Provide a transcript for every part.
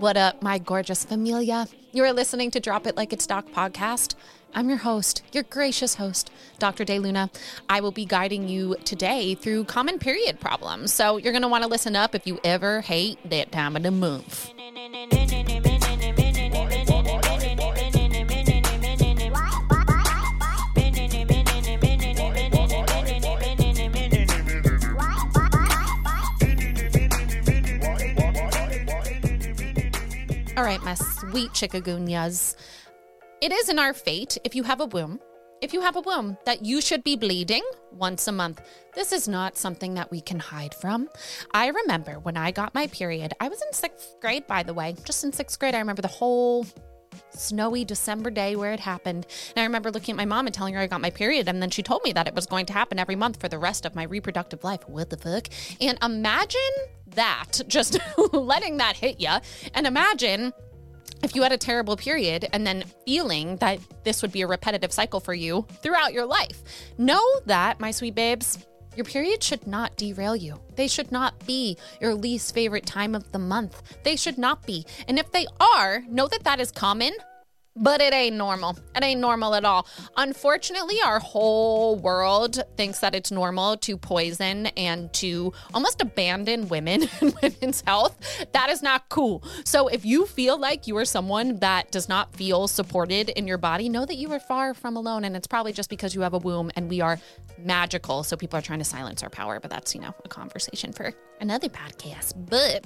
What up, my gorgeous familia? You are listening to Drop It Like It's Doc podcast. I'm your host, your gracious host, Dr. De Luna. I will be guiding you today through common period problems. So you're going to want to listen up if you ever hate that time of the month. All right, my sweet chickagunias. It is in our fate, if you have a womb, if you have a womb, that you should be bleeding once a month. This is not something that we can hide from. I remember when I got my period, I was in sixth grade, by the way, just in sixth grade. I remember the whole snowy December day where it happened. And I remember looking at my mom and telling her I got my period. And then she told me that it was going to happen every month for the rest of my reproductive life. What the fuck? And imagine that, just letting that hit you. And imagine if you had a terrible period and then feeling that this would be a repetitive cycle for you throughout your life. Know that, my sweet babes, your period should not derail you. They should not be your least favorite time of the month. They should not be. And if they are, know that that is common but it ain't normal. It ain't normal at all. Unfortunately, our whole world thinks that it's normal to poison and to almost abandon women and women's health. That is not cool. So, if you feel like you are someone that does not feel supported in your body, know that you are far from alone. And it's probably just because you have a womb and we are magical. So, people are trying to silence our power. But that's, you know, a conversation for another podcast. But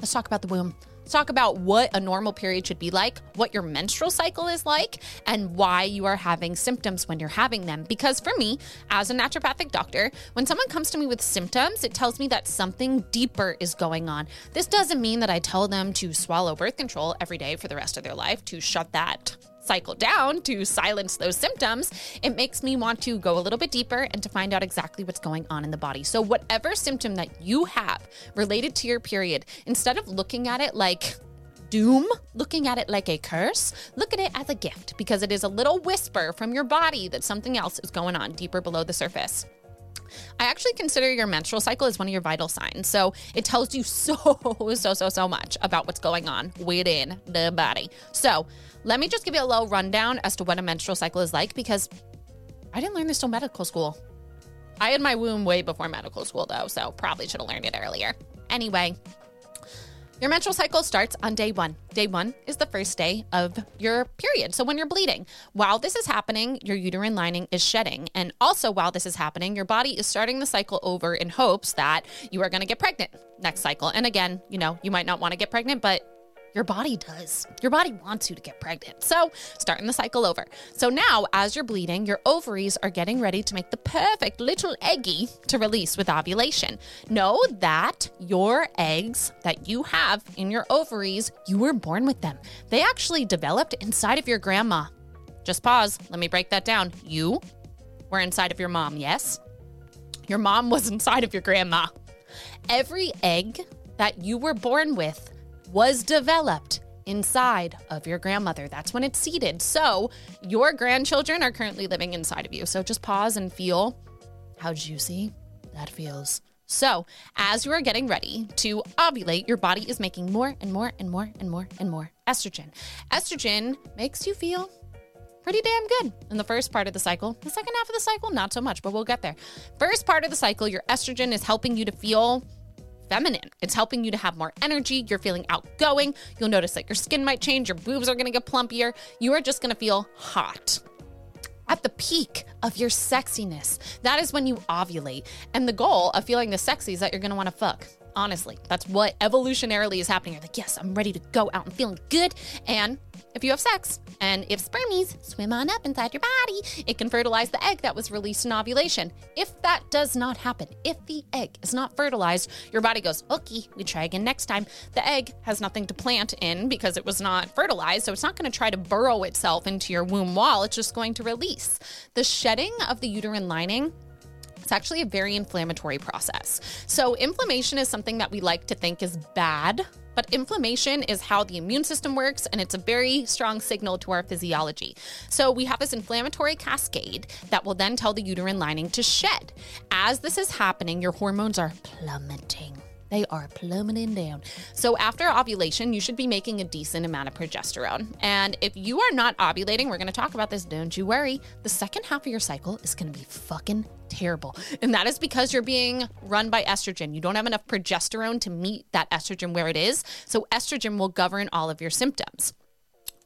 let's talk about the womb. Talk about what a normal period should be like, what your menstrual cycle is like, and why you are having symptoms when you're having them. Because for me, as a naturopathic doctor, when someone comes to me with symptoms, it tells me that something deeper is going on. This doesn't mean that I tell them to swallow birth control every day for the rest of their life to shut that cycle down to silence those symptoms, it makes me want to go a little bit deeper and to find out exactly what's going on in the body. So, whatever symptom that you have related to your period, instead of looking at it like, doom, looking at it like a curse, look at it as a gift because it is a little whisper from your body that something else is going on deeper below the surface. I actually consider your menstrual cycle as one of your vital signs. So it tells you so, so, so, so much about what's going on within the body. So let me just give you a little rundown as to what a menstrual cycle is like because I didn't learn this till medical school. I had my womb way before medical school, though, so probably should have learned it earlier. Anyway, your menstrual cycle starts on day one. Day one is the first day of your period. So when you're bleeding, while this is happening, your uterine lining is shedding. And also, while this is happening, your body is starting the cycle over in hopes that you are going to get pregnant next cycle. And again, you know, you might not want to get pregnant, but your body does. Your body wants you to get pregnant. So, starting the cycle over. So, now as you're bleeding, your ovaries are getting ready to make the perfect little eggy to release with ovulation. Know that your eggs that you have in your ovaries, you were born with them. They actually developed inside of your grandma. Just pause. Let me break that down. You were inside of your mom, yes? Your mom was inside of your grandma. Every egg that you were born with was developed inside of your grandmother. That's when it's seeded. So your grandchildren are currently living inside of you. So just pause and feel how juicy that feels. So, as you are getting ready to ovulate, your body is making more and more and more and more and more estrogen. Estrogen makes you feel pretty damn good in the first part of the cycle. The second half of the cycle, not so much, but we'll get there. First part of the cycle, your estrogen is helping you to feel feminine. It's helping you to have more energy. You're feeling outgoing. You'll notice that your skin might change. Your boobs are going to get plumpier. You are just going to feel hot. At the peak of your sexiness, that is when you ovulate. And the goal of feeling the sexy is that you're going to want to fuck. Honestly, that's what evolutionarily is happening. You're like, yes, I'm ready to go out and feeling good. And if you have sex and if spermies swim on up inside your body, it can fertilize the egg that was released in ovulation. If that does not happen, if the egg is not fertilized, your body goes, okay, we try again next time. The egg has nothing to plant in because it was not fertilized, so it's not going to try to burrow itself into your womb wall. It's just going to release. The shedding of the uterine lining it's actually a very inflammatory process. So, inflammation is something that we like to think is bad but inflammation is how the immune system works, and it's a very strong signal to our physiology. So we have this inflammatory cascade that will then tell the uterine lining to shed. As this is happening, your hormones are plummeting. They are plummeting down. So after ovulation, you should be making a decent amount of progesterone. And if you are not ovulating, we're going to talk about this, don't you worry. The second half of your cycle is going to be fucking terrible. And that is because you're being run by estrogen. You don't have enough progesterone to meet that estrogen where it is. So estrogen will govern all of your symptoms.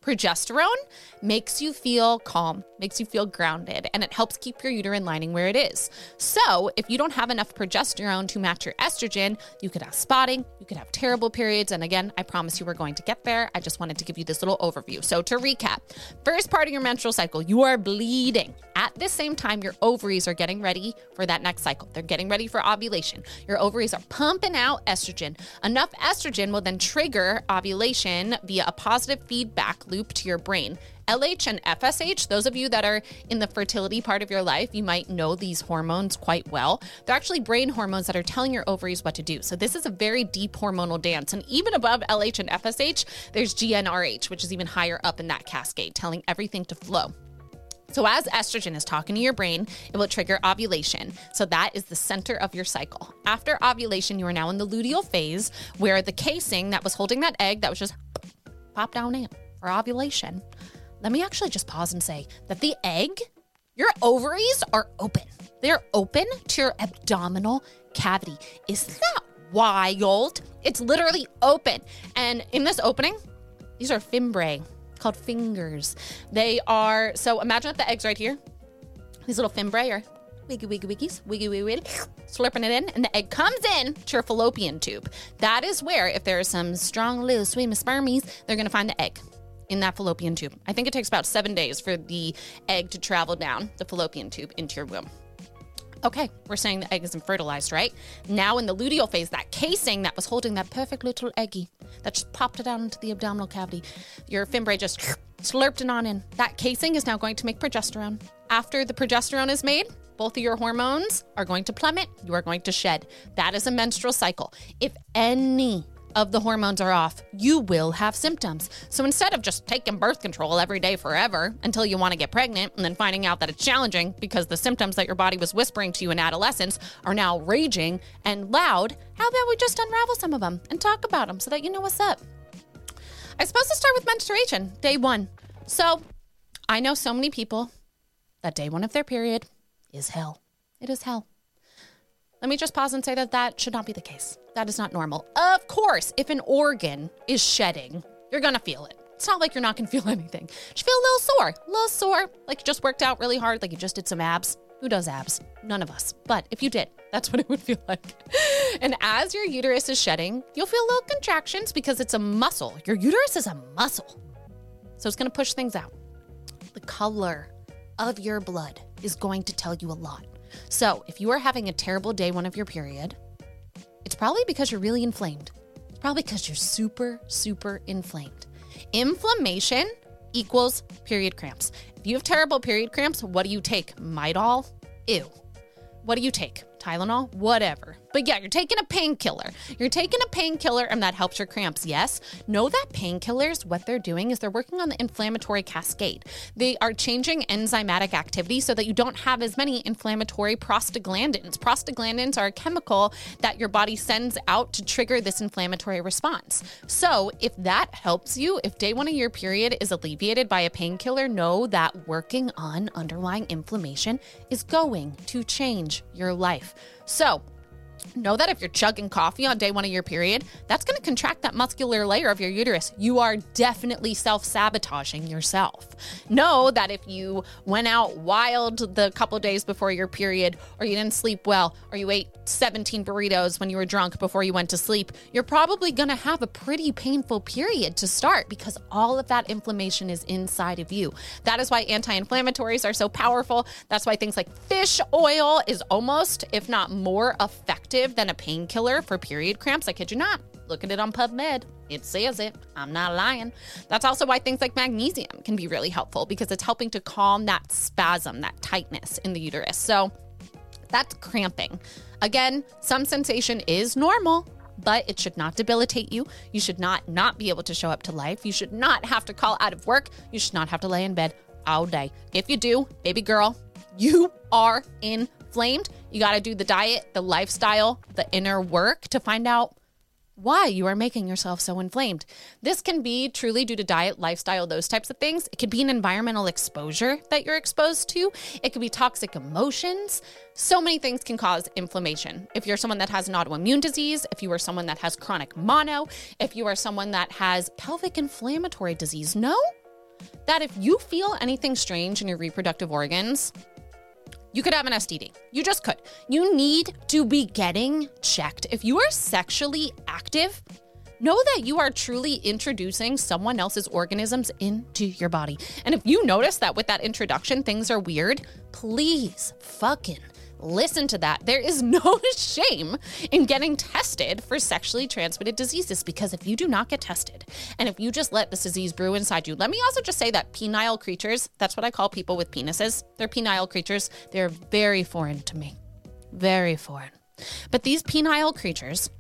Progesterone makes you feel calm, makes you feel grounded, and it helps keep your uterine lining where it is. So, if you don't have enough progesterone to match your estrogen, you could have spotting, you could have terrible periods. And again, I promise you we're going to get there. I just wanted to give you this little overview. So, to recap, first part of your menstrual cycle, you are bleeding. At the same time, your ovaries are getting ready for that next cycle. They're getting ready for ovulation. Your ovaries are pumping out estrogen. Enough estrogen will then trigger ovulation via a positive feedback loop loop to your brain. LH and FSH, those of you that are in the fertility part of your life, you might know these hormones quite well. They're actually brain hormones that are telling your ovaries what to do. So, this is a very deep hormonal dance. And even above LH and FSH, there's GnRH, which is even higher up in that cascade, telling everything to flow. So, as estrogen is talking to your brain, it will trigger ovulation. So, that is the center of your cycle. After ovulation, you are now in the luteal phase where the casing that was holding that egg that was just popped down in for ovulation, let me actually just pause and say that the egg, your ovaries are open. They're open to your abdominal cavity. Isn't that wild? It's literally open. And in this opening, these are fimbriae called fingers. They are, so imagine that the egg's right here. These little fimbriae are wiggy wiggy wiggies, wiggy wiggy wiggy, slurping it in, and the egg comes in to your fallopian tube. That is where, if there are some strong little sweet spermies, they're gonna find the egg in that fallopian tube. I think it takes about seven days for the egg to travel down the fallopian tube into your womb. Okay, we're saying the egg isn't fertilized, right? Now in the luteal phase, that casing that was holding that perfect little eggy that just popped it out into the abdominal cavity, your fimbriae just slurped it on in. That casing is now going to make progesterone. After the progesterone is made, both of your hormones are going to plummet. You are going to shed. That is a menstrual cycle. If any of the hormones are off, you will have symptoms. So instead of just taking birth control every day forever until you want to get pregnant and then finding out that it's challenging because the symptoms that your body was whispering to you in adolescence are now raging and loud, how about we just unravel some of them and talk about them so that you know what's up? I suppose to start with menstruation, day one. So I know so many people that day one of their period is hell. It is hell. Let me just pause and say that that should not be the case. That is not normal. Of course, if an organ is shedding, you're gonna feel it. It's not like you're not gonna feel anything. You feel a little sore, a little sore, like you just worked out really hard, like you just did some abs. Who does abs? None of us. But if you did, that's what it would feel like. And as your uterus is shedding, you'll feel little contractions because it's a muscle. Your uterus is a muscle. So it's gonna push things out. The color of your blood is going to tell you a lot. So, if you are having a terrible day one of your period, it's probably because you're really inflamed. It's probably because you're super, super inflamed. Inflammation equals period cramps. If you have terrible period cramps, what do you take? Midol? Ew. What do you take? Tylenol, whatever. But yeah, you're taking a painkiller. You're taking a painkiller and that helps your cramps. Yes. Know that painkillers, what they're doing is they're working on the inflammatory cascade. They are changing enzymatic activity so that you don't have as many inflammatory prostaglandins. Prostaglandins are a chemical that your body sends out to trigger this inflammatory response. So if that helps you, if day one of your period is alleviated by a painkiller, know that working on underlying inflammation is going to change your life. So, know that if you're chugging coffee on day one of your period, that's going to contract that muscular layer of your uterus. You are definitely self sabotaging yourself. Know that if you went out wild the couple days before your period, or you didn't sleep well, or you ate 17 burritos when you were drunk before you went to sleep, you're probably going to have a pretty painful period to start because all of that inflammation is inside of you. That is why anti inflammatories are so powerful. That's why things like fish oil is almost, if not more effective than a painkiller for period cramps. I kid you not. Look at it on PubMed. It says it. I'm not lying. That's also why things like magnesium can be really helpful because it's helping to calm that spasm, that tightness in the uterus. So that's cramping. Again, some sensation is normal, but it should not debilitate you. You should not not be able to show up to life. You should not have to call out of work. You should not have to lay in bed all day. If you do, baby girl, you are in inflamed, you got to do the diet, the lifestyle, the inner work to find out why you are making yourself so inflamed. This can be truly due to diet, lifestyle, those types of things. It could be an environmental exposure that you're exposed to. It could be toxic emotions. So many things can cause inflammation. If you're someone that has an autoimmune disease, if you are someone that has chronic mono, if you are someone that has pelvic inflammatory disease, know that if you feel anything strange in your reproductive organs, you could have an STD. You just could. You need to be getting checked. If you are sexually active, know that you are truly introducing someone else's organisms into your body. And if you notice that with that introduction, things are weird, please fucking listen to that. There is no shame in getting tested for sexually transmitted diseases because if you do not get tested and if you just let this disease brew inside you, let me also just say that penile creatures, that's what I call people with penises, they're penile creatures. They're very foreign to me. Very foreign. But these penile creatures,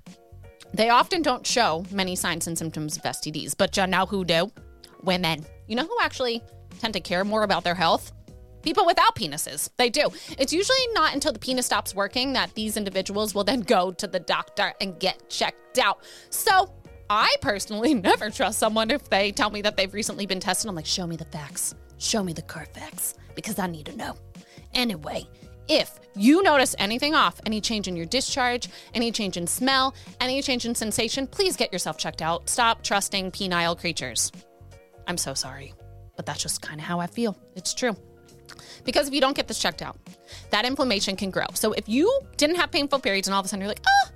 they often don't show many signs and symptoms of STDs, but you know who do? Women. You know who actually tend to care more about their health? People without penises. They do. It's usually not until the penis stops working that these individuals will then go to the doctor and get checked out. So, I personally never trust someone if they tell me that they've recently been tested. I'm like, show me the facts. Show me the Carfax because I need to know. Anyway, if you notice anything off, any change in your discharge, any change in smell, any change in sensation, please get yourself checked out. Stop trusting penile creatures. I'm so sorry, but that's just kind of how I feel. It's true. Because if you don't get this checked out, that inflammation can grow. So if you didn't have painful periods and all of a sudden you're like, oh,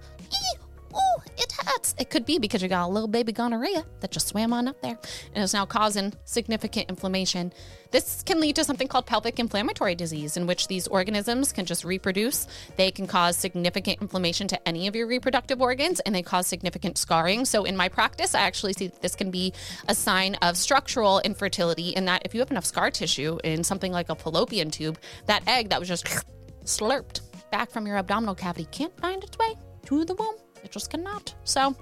it. It could be because you got a little baby gonorrhea that just swam on up there and is now causing significant inflammation. This can lead to something called pelvic inflammatory disease, in which these organisms can just reproduce. They can cause significant inflammation to any of your reproductive organs and they cause significant scarring. So, in my practice, I actually see that this can be a sign of structural infertility, in that if you have enough scar tissue in something like a fallopian tube, that egg that was just slurped back from your abdominal cavity can't find its way to the womb. It just cannot. So,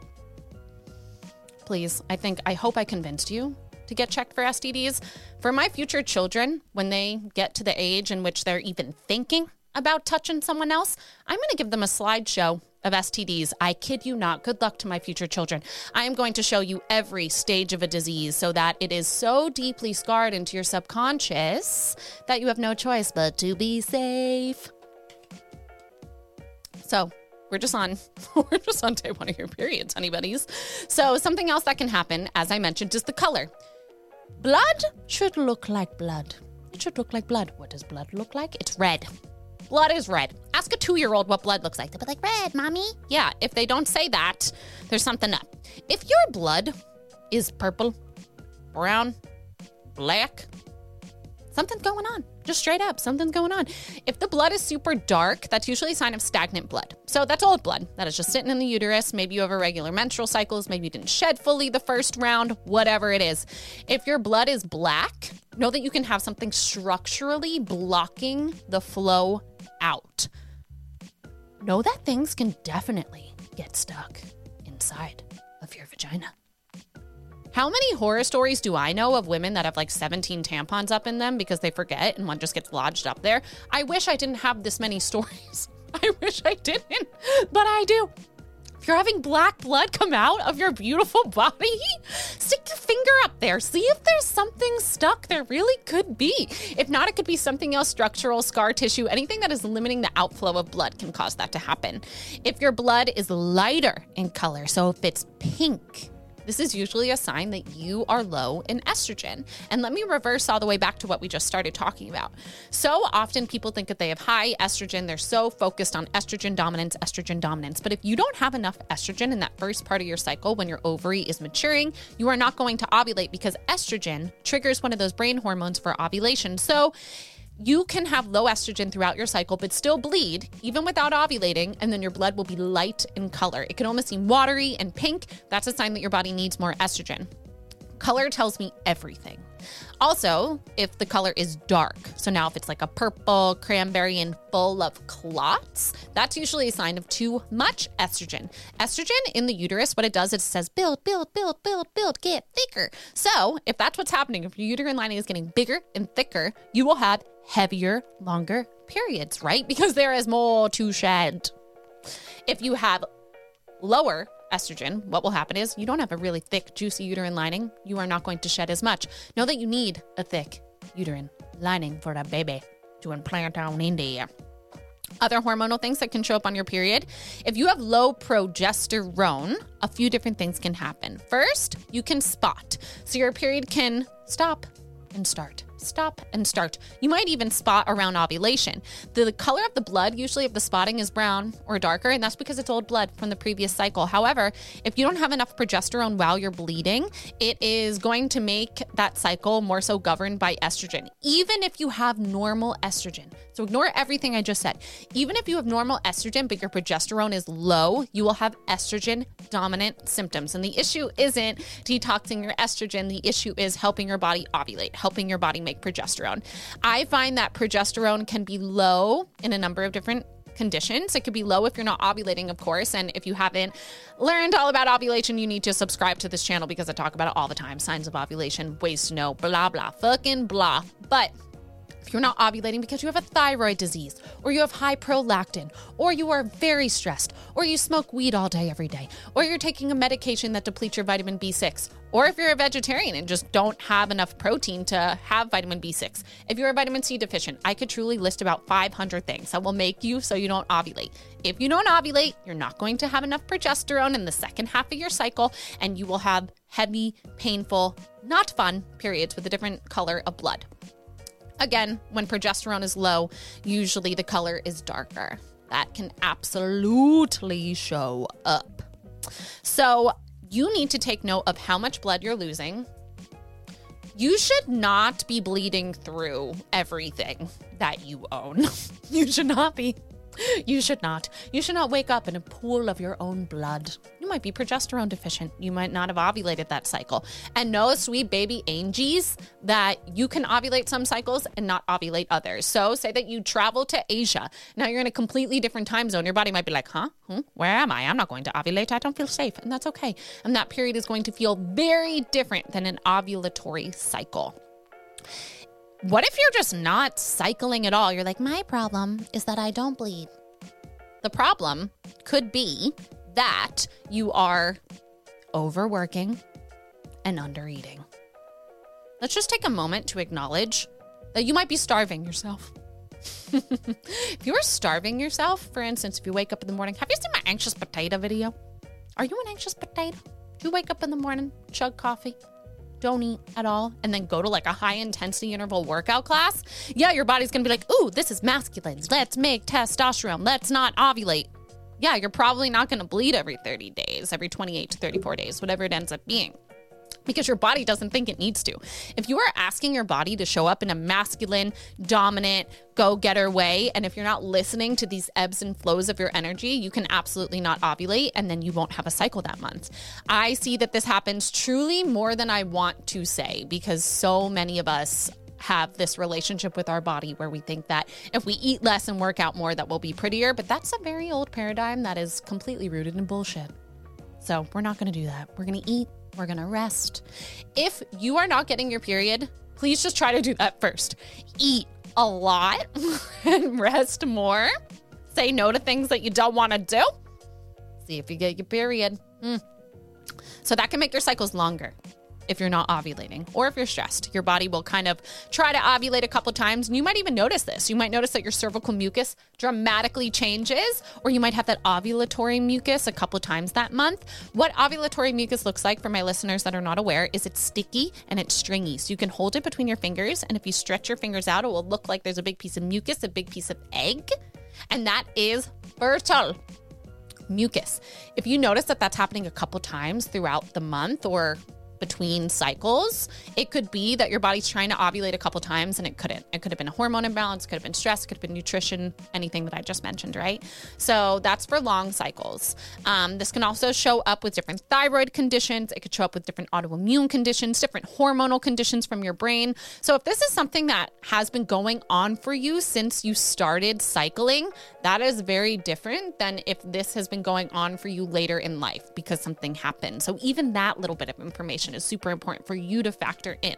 please, I think, I hope I convinced you to get checked for STDs. For my future children, when they get to the age in which they're even thinking about touching someone else, I'm going to give them a slideshow of STDs. I kid you not. Good luck to my future children. I am going to show you every stage of a disease so that it is so deeply scarred into your subconscious that you have no choice but to be safe. So, we're just on we're just on day one of your periods, honey buddies. So something else that can happen, as I mentioned, is the color. Blood should look like blood. It should look like blood. What does blood look like? It's red. Blood is red. Ask a two year old what blood looks like. They'll be like, red, mommy. Yeah, if they don't say that, there's something up. If your blood is purple, brown, black, something's going on. Just straight up, something's going on. If the blood is super dark, that's usually a sign of stagnant blood. So that's old blood that is just sitting in the uterus. Maybe you have irregular menstrual cycles. Maybe you didn't shed fully the first round, whatever it is. If your blood is black, know that you can have something structurally blocking the flow out. Know that things can definitely get stuck inside of your vagina. How many horror stories do I know of women that have like 17 tampons up in them because they forget and one just gets lodged up there? I wish I didn't have this many stories. I wish I didn't, but I do. If you're having black blood come out of your beautiful body, stick your finger up there. See if there's something stuck. There really could be. If not, it could be something else structural, scar tissue, anything that is limiting the outflow of blood can cause that to happen. If your blood is lighter in color, so if it's pink, this is usually a sign that you are low in estrogen. And let me reverse all the way back to what we just started talking about. So often people think that they have high estrogen, they're so focused on estrogen dominance, estrogen dominance. But if you don't have enough estrogen in that first part of your cycle when your ovary is maturing, you are not going to ovulate because estrogen triggers one of those brain hormones for ovulation. So, you can have low estrogen throughout your cycle, but still bleed even without ovulating, and then your blood will be light in color. It can almost seem watery and pink. That's a sign that your body needs more estrogen. Color tells me everything. Also, if the color is dark, so now if it's like a purple, cranberry, and full of clots, that's usually a sign of too much estrogen. Estrogen in the uterus, what it does it says build, build, build, build, build, get thicker. So if that's what's happening, if your uterine lining is getting bigger and thicker, you will have heavier, longer periods, right? Because there is more to shed. If you have lower estrogen, what will happen is you don't have a really thick, juicy uterine lining. You are not going to shed as much. Know that you need a thick uterine lining for a baby to implant on in there. Other hormonal things that can show up on your period. If you have low progesterone, a few different things can happen. First, you can spot. So your period can stop and start stop and start. You might even spot around ovulation. The color of the blood, usually of the spotting, is brown or darker, and that's because it's old blood from the previous cycle. However, if you don't have enough progesterone while you're bleeding, it is going to make that cycle more so governed by estrogen, even if you have normal estrogen. So ignore everything I just said. Even if you have normal estrogen, but your progesterone is low, you will have estrogen dominant symptoms. And the issue isn't detoxing your estrogen, the issue is helping your body ovulate, helping your body make progesterone. I find that progesterone can be low in a number of different conditions. It could be low if you're not ovulating, of course. And if you haven't learned all about ovulation, you need to subscribe to this channel because I talk about it all the time. Signs of ovulation, ways to know, blah, blah, fucking blah. But if you're not ovulating because you have a thyroid disease, or you have high prolactin, or you are very stressed, or you smoke weed all day every day, or you're taking a medication that depletes your vitamin B6, or if you're a vegetarian and just don't have enough protein to have vitamin B6, if you're a vitamin C deficient, I could truly list about 500 things that will make you so you don't ovulate. If you don't ovulate, you're not going to have enough progesterone in the second half of your cycle, and you will have heavy, painful, not fun periods with a different color of blood. Again, when progesterone is low, usually the color is darker. That can absolutely show up. So, you need to take note of how much blood you're losing. You should not be bleeding through everything that you own. you should not be. You should not. You should not wake up in a pool of your own blood. You might be progesterone deficient. You might not have ovulated that cycle. And know, sweet baby angies, that you can ovulate some cycles and not ovulate others. So, say that you travel to Asia. Now you're in a completely different time zone. Your body might be like, huh? Hmm? Where am I? I'm not going to ovulate. I don't feel safe. And that's okay. And that period is going to feel very different than an ovulatory cycle. What if you're just not cycling at all? You're like, my problem is that I don't bleed. The problem could be that you are overworking and undereating. Let's just take a moment to acknowledge that you might be starving yourself. if you are starving yourself, for instance, if you wake up in the morning, have you seen my anxious potato video? Are you an anxious potato? Do you wake up in the morning, chug coffee, don't eat at all, and then go to like a high intensity interval workout class, yeah, your body's gonna be like, ooh, this is masculine. Let's make testosterone. Let's not ovulate. Yeah, you're probably not gonna bleed every 30 days, every 28 to 34 days, whatever it ends up being because your body doesn't think it needs to. If you are asking your body to show up in a masculine, dominant, go getter way, and if you're not listening to these ebbs and flows of your energy, you can absolutely not ovulate and then you won't have a cycle that month. I see that this happens truly more than I want to say because so many of us have this relationship with our body where we think that if we eat less and work out more that we'll be prettier, but that's a very old paradigm that is completely rooted in bullshit. So, we're not going to do that. We're going to eat we're going to rest. If you are not getting your period, please just try to do that first. Eat a lot and rest more. Say no to things that you don't want to do. See if you get your period. Mm. So that can make your cycles longer if you're not ovulating or if you're stressed. Your body will kind of try to ovulate a couple times and you might even notice this. You might notice that your cervical mucus dramatically changes or you might have that ovulatory mucus a couple times that month. What ovulatory mucus looks like for my listeners that are not aware is it's sticky and it's stringy. So you can hold it between your fingers and if you stretch your fingers out it will look like there's a big piece of mucus, a big piece of egg, and that is fertile mucus. If you notice that that's happening a couple times throughout the month or between cycles. It could be that your body's trying to ovulate a couple times and it couldn't. It could have been a hormone imbalance, could have been stress, could have been nutrition, anything that I just mentioned, right? So that's for long cycles. Um, this can also show up with different thyroid conditions. It could show up with different autoimmune conditions, different hormonal conditions from your brain. So if this is something that has been going on for you since you started cycling, that is very different than if this has been going on for you later in life because something happened. So even that little bit of information is super important for you to factor in.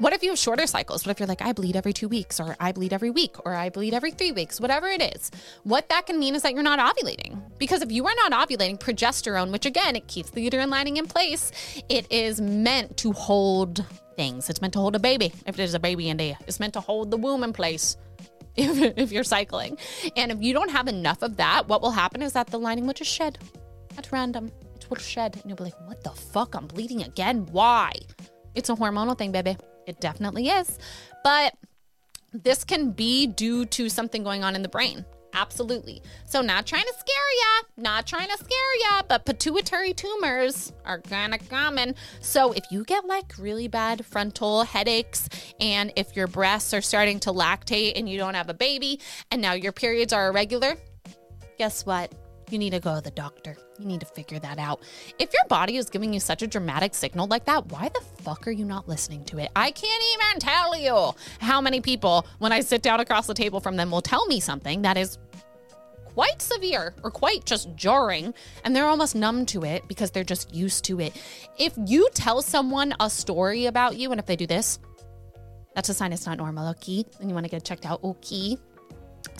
What if you have shorter cycles? What if you're like, I bleed every two weeks, or I bleed every week, or I bleed every three weeks, whatever it is? What that can mean is that you're not ovulating. Because if you are not ovulating, progesterone, which again, it keeps the uterine lining in place, it is meant to hold things. It's meant to hold a baby, if there's a baby in there. It's meant to hold the womb in place. If, if you're cycling. And if you don't have enough of that, what will happen is that the lining will just shed at random. Will shed. And you'll be like, what the fuck? I'm bleeding again. Why? It's a hormonal thing, baby. It definitely is. But this can be due to something going on in the brain. Absolutely. So, not trying to scare ya, not trying to scare ya, but pituitary tumors are kind of common. So, if you get like really bad frontal headaches, and if your breasts are starting to lactate and you don't have a baby, and now your periods are irregular, guess what? You need to go to the doctor. You need to figure that out. If your body is giving you such a dramatic signal like that, why the fuck are you not listening to it? I can't even tell you how many people, when I sit down across the table from them, will tell me something that is quite severe or quite just jarring, and they're almost numb to it because they're just used to it. If you tell someone a story about you, and if they do this, that's a sign it's not normal, okay? And you want to get checked out, okay?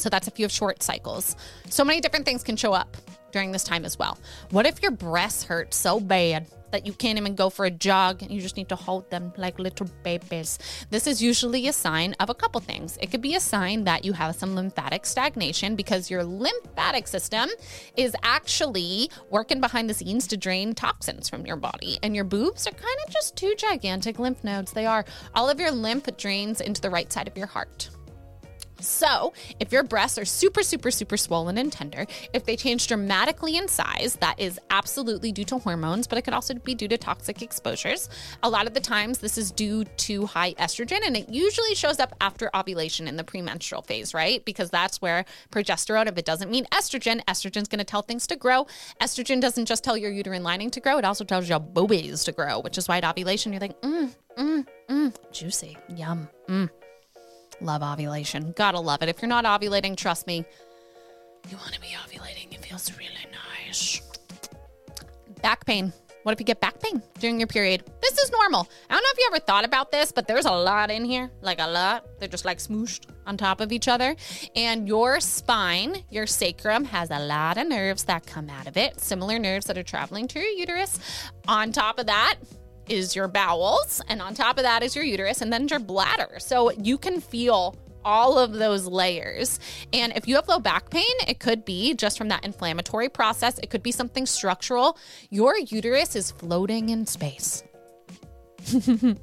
So that's if you have short cycles. So many different things can show up during this time as well. What if your breasts hurt so bad that you can't even go for a jog and you just need to hold them like little babies? This is usually a sign of a couple things. It could be a sign that you have some lymphatic stagnation because your lymphatic system is actually working behind the scenes to drain toxins from your body. And your boobs are kind of just two gigantic lymph nodes. They are. All of your lymph drains into the right side of your heart. So, if your breasts are super, super, super swollen and tender, if they change dramatically in size, that is absolutely due to hormones, but it could also be due to toxic exposures. A lot of the times, this is due to high estrogen, and it usually shows up after ovulation in the premenstrual phase, right? Because that's where progesterone, if it doesn't mean estrogen, estrogen's gonna tell things to grow. Estrogen doesn't just tell your uterine lining to grow, it also tells your boobies to grow, which is why at ovulation, you're like, mm, mm, mm, juicy, yum, mm. Love ovulation. Gotta love it. If you're not ovulating, trust me, you want to be ovulating. It feels really nice. Back pain. What if you get back pain during your period? This is normal. I don't know if you ever thought about this, but there's a lot in here, like a lot. They're just like smooshed on top of each other. And your spine, your sacrum, has a lot of nerves that come out of it, similar nerves that are traveling to your uterus. On top of that, is your bowels, and on top of that is your uterus, and then your bladder. So you can feel all of those layers. And if you have low back pain, it could be just from that inflammatory process, it could be something structural. Your uterus is floating in space. it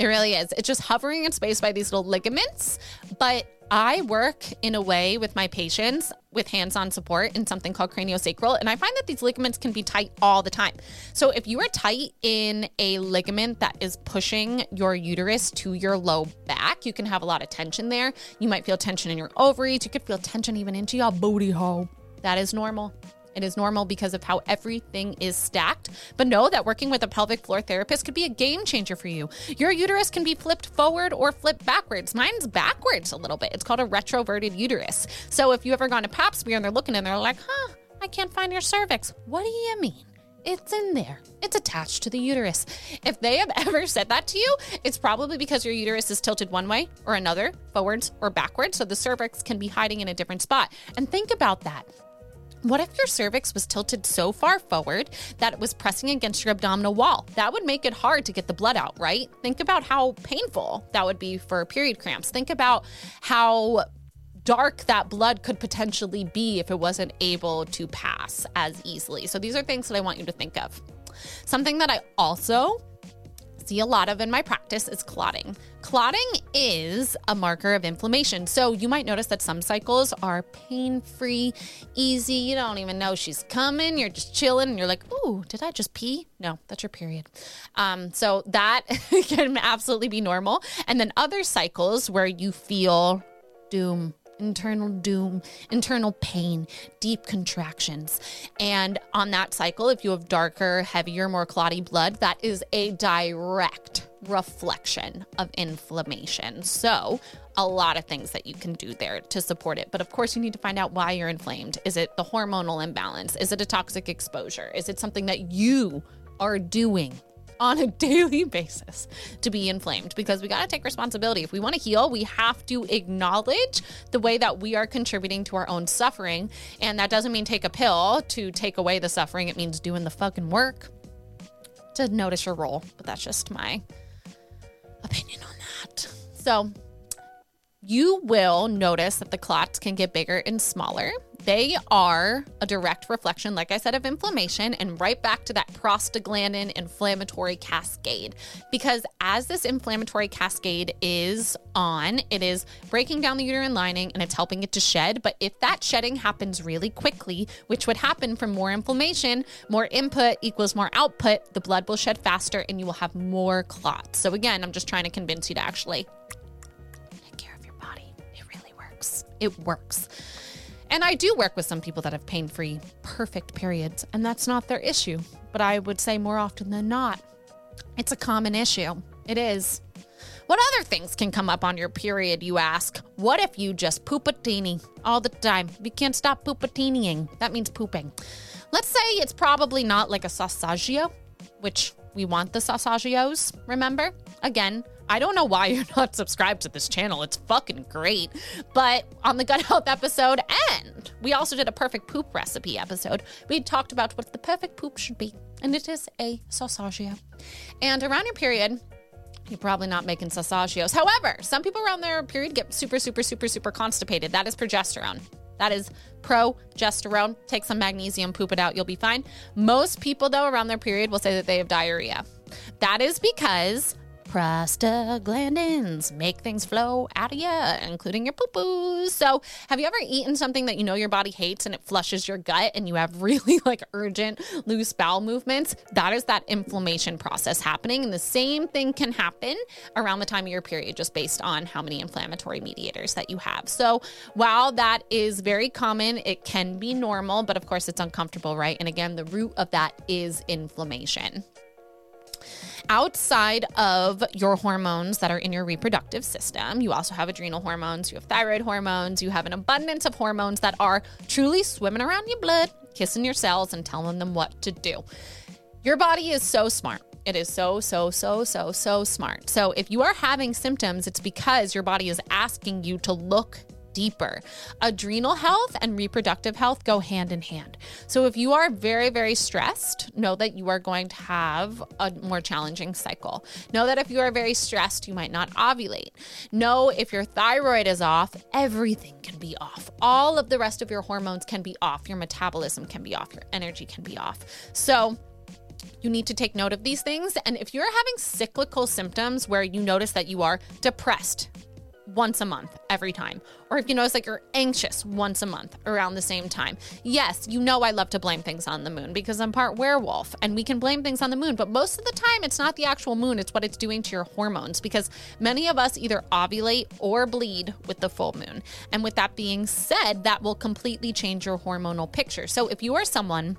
really is. It's just hovering in space by these little ligaments, but I work in a way with my patients with hands on support in something called craniosacral. And I find that these ligaments can be tight all the time. So if you are tight in a ligament that is pushing your uterus to your low back, you can have a lot of tension there. You might feel tension in your ovaries. You could feel tension even into your booty hole. That is normal. It is normal because of how everything is stacked. But know that working with a pelvic floor therapist could be a game changer for you. Your uterus can be flipped forward or flipped backwards. Mine's backwards a little bit. It's called a retroverted uterus. So if you ever gone to pap smear and they're looking and they're like, huh, I can't find your cervix. What do you mean? It's in there. It's attached to the uterus. If they have ever said that to you, it's probably because your uterus is tilted one way or another, forwards or backwards. So the cervix can be hiding in a different spot. And think about that. What if your cervix was tilted so far forward that it was pressing against your abdominal wall? That would make it hard to get the blood out, right? Think about how painful that would be for period cramps. Think about how dark that blood could potentially be if it wasn't able to pass as easily. So, these are things that I want you to think of. Something that I also see a lot of in my practice is clotting. Clotting is a marker of inflammation. So you might notice that some cycles are pain free, easy. You don't even know she's coming. You're just chilling and you're like, ooh, did I just pee? No, that's your period. Um, so that can absolutely be normal. And then other cycles where you feel doom, internal doom, internal pain, deep contractions. And on that cycle, if you have darker, heavier, more clotty blood, that is a direct reflection of inflammation. So, a lot of things that you can do there to support it. But of course, you need to find out why you're inflamed. Is it the hormonal imbalance? Is it a toxic exposure? Is it something that you are doing on a daily basis to be inflamed because we got to take responsibility. If we want to heal, we have to acknowledge the way that we are contributing to our own suffering. And that doesn't mean take a pill to take away the suffering, it means doing the fucking work to notice your role. But that's just my opinion on that. So, you will notice that the clots can get bigger and smaller. They are a direct reflection, like I said, of inflammation and right back to that prostaglandin inflammatory cascade. Because as this inflammatory cascade is on, it is breaking down the uterine lining and it's helping it to shed. But if that shedding happens really quickly, which would happen from more inflammation, more input equals more output, the blood will shed faster and you will have more clots. So, again, I'm just trying to convince you to actually take care of your body. It really works. It works. And I do work with some people that have pain free, perfect periods, and that's not their issue. But I would say more often than not, it's a common issue. It is. What other things can come up on your period, you ask? What if you just poop a teeny all the time? You can't stop poopatinying. That means pooping. Let's say it's probably not like a sausagio, which we want the sausagios, remember? Again, I don't know why you're not subscribed to this channel. It's fucking great. But on the gut health episode, and we also did a perfect poop recipe episode, we talked about what the perfect poop should be. And it is a sausagio. And around your period, you're probably not making sausagios. However, some people around their period get super, super, super, super constipated. That is progesterone. That is progesterone. Take some magnesium, poop it out, you'll be fine. Most people, though, around their period will say that they have diarrhea. That is because prostaglandins make things flow out of you, including your poo poos. So, have you ever eaten something that you know your body hates and it flushes your gut and you have really like urgent loose bowel movements? That is that inflammation process happening. And the same thing can happen around the time of your period, just based on how many inflammatory mediators that you have. So, while that is very common, it can be normal, but of course, it's uncomfortable, right? And again, the root of that is inflammation outside of your hormones that are in your reproductive system, you also have adrenal hormones, you have thyroid hormones, you have an abundance of hormones that are truly swimming around your blood, kissing your cells, and telling them what to do. Your body is so smart. It is so, so, so, so, so smart. So if you are having symptoms, it's because your body is asking you to look deeper. Adrenal health and reproductive health go hand in hand. So if you are very, very stressed, know that you are going to have a more challenging cycle. Know that if you are very stressed, you might not ovulate. Know if your thyroid is off, everything can be off. All of the rest of your hormones can be off. Your metabolism can be off. Your energy can be off. So, you need to take note of these things. And if you're having cyclical symptoms where you notice that you are depressed, once a month every time. Or if you notice like you're anxious once a month around the same time. Yes, you know I love to blame things on the moon because I'm part werewolf and we can blame things on the moon, but most of the time it's not the actual moon, it's what it's doing to your hormones because many of us either ovulate or bleed with the full moon. And with that being said, that will completely change your hormonal picture. So if you are someone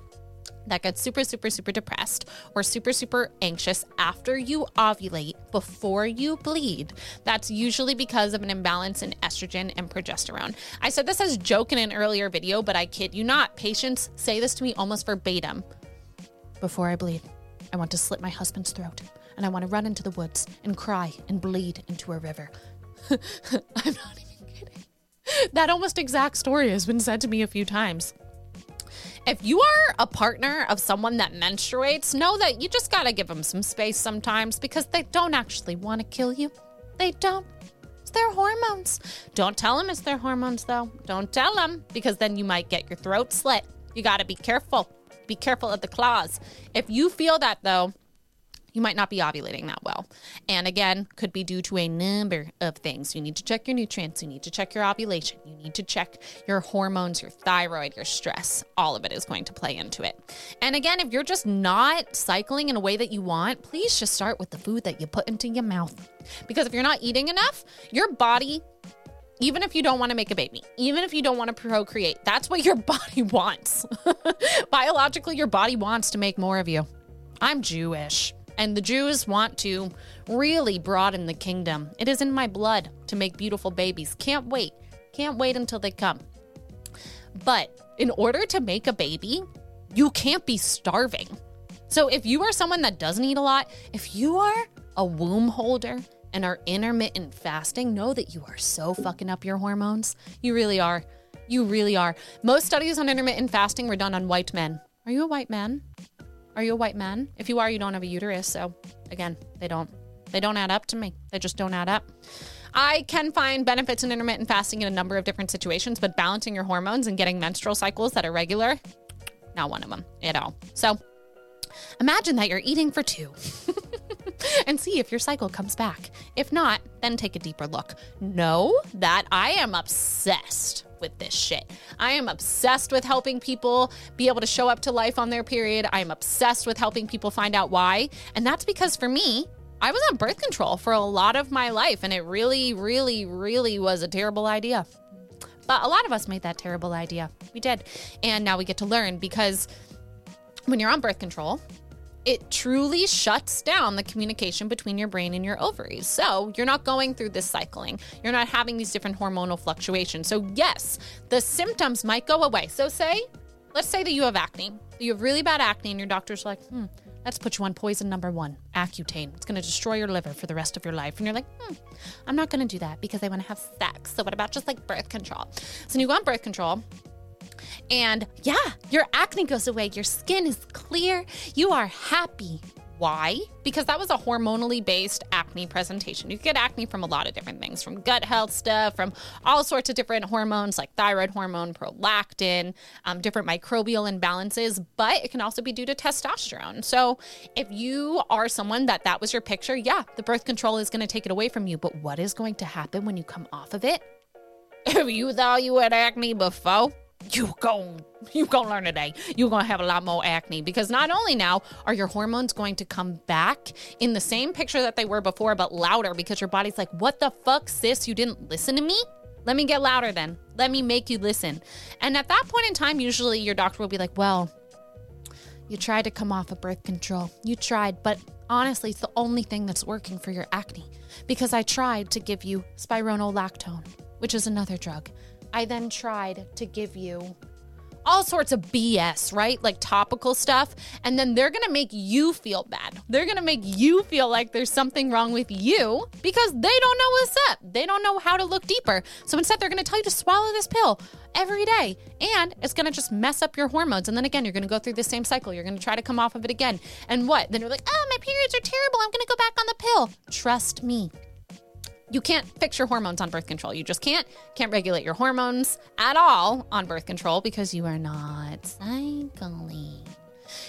that gets super, super, super depressed or super, super anxious after you ovulate before you bleed, that's usually because of an imbalance in estrogen and progesterone. I said this as joke in an earlier video, but I kid you not. Patients say this to me almost verbatim. Before I bleed, I want to slit my husband's throat and I want to run into the woods and cry and bleed into a river. I'm not even kidding. That almost exact story has been said to me a few times. If you are a partner of someone that menstruates, know that you just got to give them some space sometimes because they don't actually want to kill you. They don't. It's their hormones. Don't tell them it's their hormones, though. Don't tell them because then you might get your throat slit. You got to be careful. Be careful of the claws. If you feel that, though, you might not be ovulating that well. And again, could be due to a number of things. You need to check your nutrients, you need to check your ovulation, you need to check your hormones, your thyroid, your stress. All of it is going to play into it. And again, if you're just not cycling in a way that you want, please just start with the food that you put into your mouth. Because if you're not eating enough, your body even if you don't want to make a baby, even if you don't want to procreate, that's what your body wants. Biologically, your body wants to make more of you. I'm Jewish, and the Jews want to really broaden the kingdom. It is in my blood to make beautiful babies. Can't wait. Can't wait until they come. But in order to make a baby, you can't be starving. So if you are someone that doesn't eat a lot, if you are a womb holder, and are intermittent fasting, know that you are so fucking up your hormones. You really are. You really are. Most studies on intermittent fasting were done on white men. Are you a white man? Are you a white man? If you are, you don't have a uterus. So again, they don't they don't add up to me. They just don't add up. I can find benefits in intermittent fasting in a number of different situations, but balancing your hormones and getting menstrual cycles that are regular, not one of them at all. So imagine that you're eating for two. and see if your cycle comes back. If not, then take a deeper look. Know that I am obsessed with this shit. I am obsessed with helping people be able to show up to life on their period. I am obsessed with helping people find out why. And that's because for me, I was on birth control for a lot of my life, and it really, really, really was a terrible idea. But a lot of us made that terrible idea. We did. And now we get to learn because when you're on birth control, it truly shuts down the communication between your brain and your ovaries. So you're not going through this cycling. You're not having these different hormonal fluctuations. So, yes, the symptoms might go away. So, say, let's say that you have acne. You have really bad acne, and your doctor's like, hmm, let's put you on poison number one, Accutane. It's going to destroy your liver for the rest of your life. And you're like, hmm, I'm not going to do that because I want to have sex. So, what about just like birth control? So, you go on birth control and yeah, your acne goes away. Your skin is clear. You are happy. Why? Because that was a hormonally based acne presentation. You get acne from a lot of different things, from gut health stuff, from all sorts of different hormones like thyroid hormone, prolactin, um, different microbial imbalances, but it can also be due to testosterone. So if you are someone that that was your picture, yeah, the birth control is going to take it away from you. But what is going to happen when you come off of it? If you thought you had acne before, you go you gonna learn today. You're gonna have a lot more acne because not only now are your hormones going to come back in the same picture that they were before but louder because your body's like what the fuck sis? You didn't listen to me? Let me get louder then. Let me make you listen. And at that point in time usually your doctor will be like well you tried to come off of birth control. You tried but honestly it's the only thing that's working for your acne because i tried to give you spironolactone which is another drug I then tried to give you all sorts of BS, right? Like topical stuff. And then they're gonna make you feel bad. They're gonna make you feel like there's something wrong with you because they don't know what's up. They don't know how to look deeper. So instead, they're gonna tell you to swallow this pill every day. And it's gonna just mess up your hormones. And then again, you're gonna go through the same cycle. You're gonna try to come off of it again. And what? Then you're like, oh, my periods are terrible. I'm gonna go back on the pill. Trust me you can't fix your hormones on birth control. You just can't can't regulate your hormones at all on birth control because you are not cycling.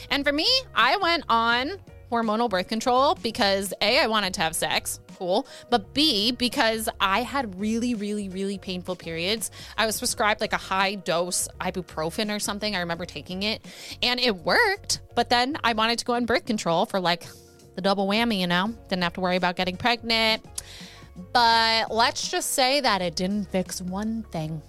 And for me, I went on hormonal birth control because A, I wanted to have sex, cool, but B, because I had really, really, really painful periods. I was prescribed like a high dose ibuprofen or something. I remember taking it and it worked, but then I wanted to go on birth control for like the double whammy, you know? Didn't have to worry about getting pregnant but let's just say that it didn't fix one thing.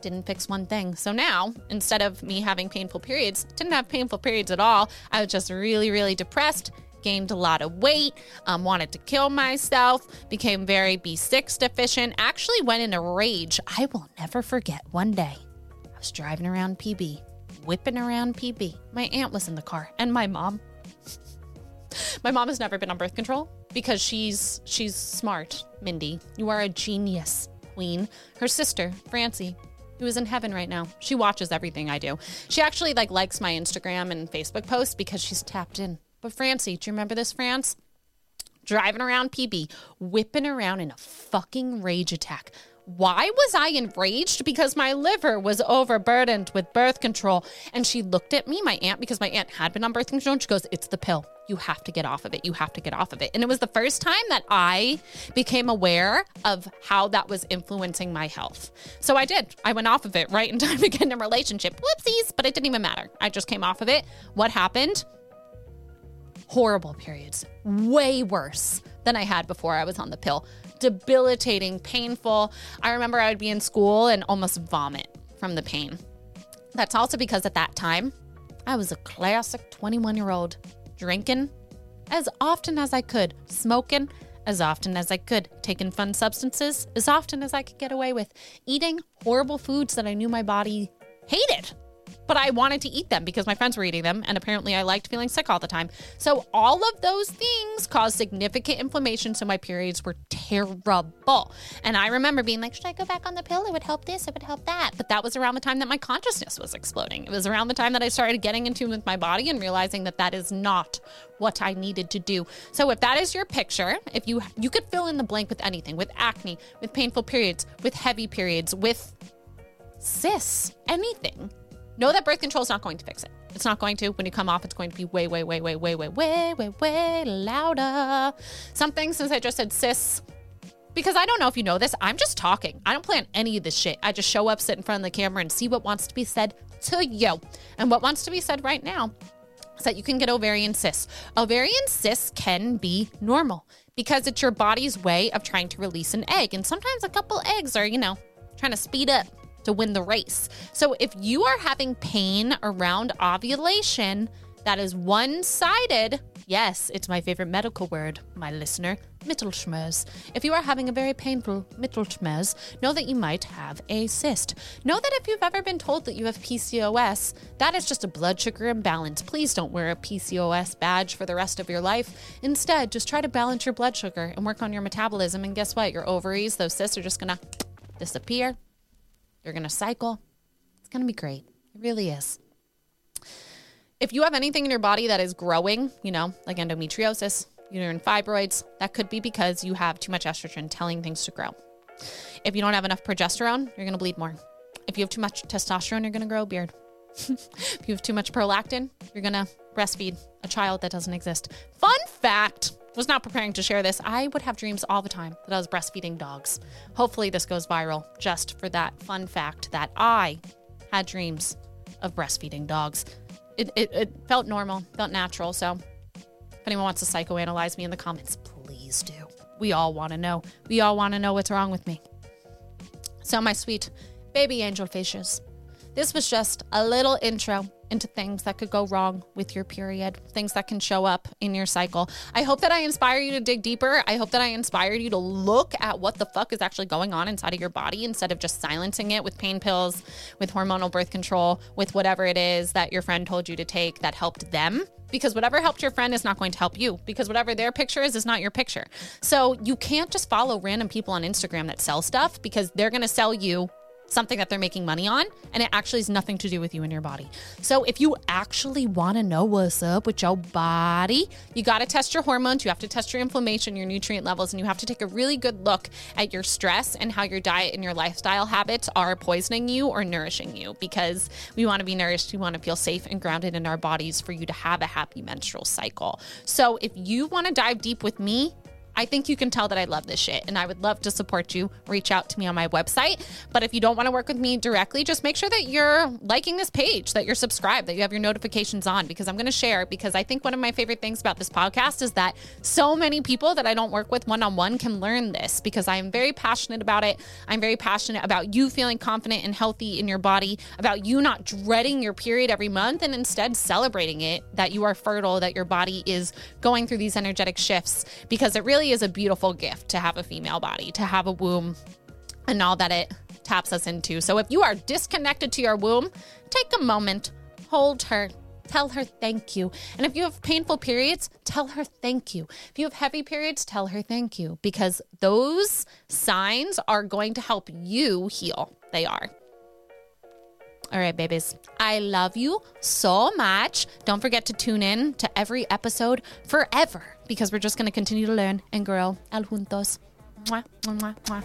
Didn't fix one thing. So now, instead of me having painful periods, didn't have painful periods at all. I was just really, really depressed, gained a lot of weight, um, wanted to kill myself, became very B6 deficient, actually went in a rage. I will never forget one day. I was driving around PB, whipping around PB. My aunt was in the car and my mom. My mom has never been on birth control because she's she's smart, Mindy. You are a genius, Queen. Her sister, Francie, who is in heaven right now. She watches everything I do. She actually like likes my Instagram and Facebook posts because she's tapped in. But Francie, do you remember this, France? Driving around PB, whipping around in a fucking rage attack. Why was I enraged? Because my liver was overburdened with birth control. And she looked at me, my aunt, because my aunt had been on birth control, and she goes, It's the pill. You have to get off of it. You have to get off of it. And it was the first time that I became aware of how that was influencing my health. So I did. I went off of it right in time to get in a relationship. Whoopsies, but it didn't even matter. I just came off of it. What happened? Horrible periods. Way worse than I had before I was on the pill. Debilitating, painful. I remember I would be in school and almost vomit from the pain. That's also because at that time, I was a classic 21 year old drinking as often as I could, smoking as often as I could, taking fun substances as often as I could get away with, eating horrible foods that I knew my body hated but I wanted to eat them because my friends were eating them, and apparently I liked feeling sick all the time. So all of those things caused significant inflammation, so my periods were terrible. And I remember being like, should I go back on the pill? It would help this, it would help that. But that was around the time that my consciousness was exploding. It was around the time that I started getting in tune with my body and realizing that that is not what I needed to do. So if that is your picture, if you you could fill in the blank with anything, with acne, with painful periods, with heavy periods, with cis, anything Know that birth control is not going to fix it. It's not going to. When you come off, it's going to be way, way, way, way, way, way, way, way, way louder. Something since I just said cis, because I don't know if you know this, I'm just talking. I don't plan any of this shit. I just show up, sit in front of the camera, and see what wants to be said to you. And what wants to be said right now is that you can get ovarian cysts. Ovarian cysts can be normal because it's your body's way of trying to release an egg. And sometimes a couple eggs are, you know, trying to speed up to win the race. So if you are having pain around ovulation that is one sided, yes, it's my favorite medical word, my listener, Mittelschmerz. If you are having a very painful Mittelschmerz, know that you might have a cyst. Know that if you've ever been told that you have PCOS, that is just a blood sugar imbalance. Please don't wear a PCOS badge for the rest of your life. Instead, just try to balance your blood sugar and work on your metabolism. And guess what? Your ovaries, those cysts are just gonna disappear you're going to cycle. It's going to be great. It really is. If you have anything in your body that is growing, you know, like endometriosis, uterine fibroids, that could be because you have too much estrogen telling things to grow. If you don't have enough progesterone, you're going to bleed more. If you have too much testosterone, you're going to grow a beard. If you have too much prolactin, you're going to breastfeed a child that doesn't exist. Fun fact was not preparing to share this. I would have dreams all the time that I was breastfeeding dogs. Hopefully, this goes viral just for that fun fact that I had dreams of breastfeeding dogs. It, it, it felt normal, felt natural. So, if anyone wants to psychoanalyze me in the comments, please do. We all want to know. We all want to know what's wrong with me. So, my sweet baby angel fishes, this was just a little intro into things that could go wrong with your period, things that can show up in your cycle. I hope that I inspire you to dig deeper. I hope that I inspired you to look at what the fuck is actually going on inside of your body instead of just silencing it with pain pills, with hormonal birth control, with whatever it is that your friend told you to take that helped them because whatever helped your friend is not going to help you because whatever their picture is is not your picture. So you can't just follow random people on Instagram that sell stuff because they're going to sell you something that they're making money on, and it actually has nothing to do with you and your body. So if you actually want to know what's up with your body, you got to test your hormones, you have to test your inflammation, your nutrient levels, and you have to take a really good look at your stress and how your diet and your lifestyle habits are poisoning you or nourishing you because we want to be nourished, we want to feel safe and grounded in our bodies for you to have a happy menstrual cycle. So if you want to dive deep with me, I think you can tell that I love this shit and I would love to support you. Reach out to me on my website. But if you don't want to work with me directly, just make sure that you're liking this page, that you're subscribed, that you have your notifications on because I'm going to share. Because I think one of my favorite things about this podcast is that so many people that I don't work with one on one can learn this because I am very passionate about it. I'm very passionate about you feeling confident and healthy in your body, about you not dreading your period every month and instead celebrating it, that you are fertile, that your body is going through these energetic shifts because it really really is a beautiful gift to have a female body, to have a womb and all that it taps us into. So if you are disconnected to your womb, take a moment, hold her, tell her thank you. And if you have painful periods, tell her thank you. If you have heavy periods, tell her thank you because those signs are going to help you heal. They are. All right, babies. I love you so much. Don't forget to tune in to every episode forever because we're just going to continue to learn and grow al juntos. Mwah, mwah, mwah.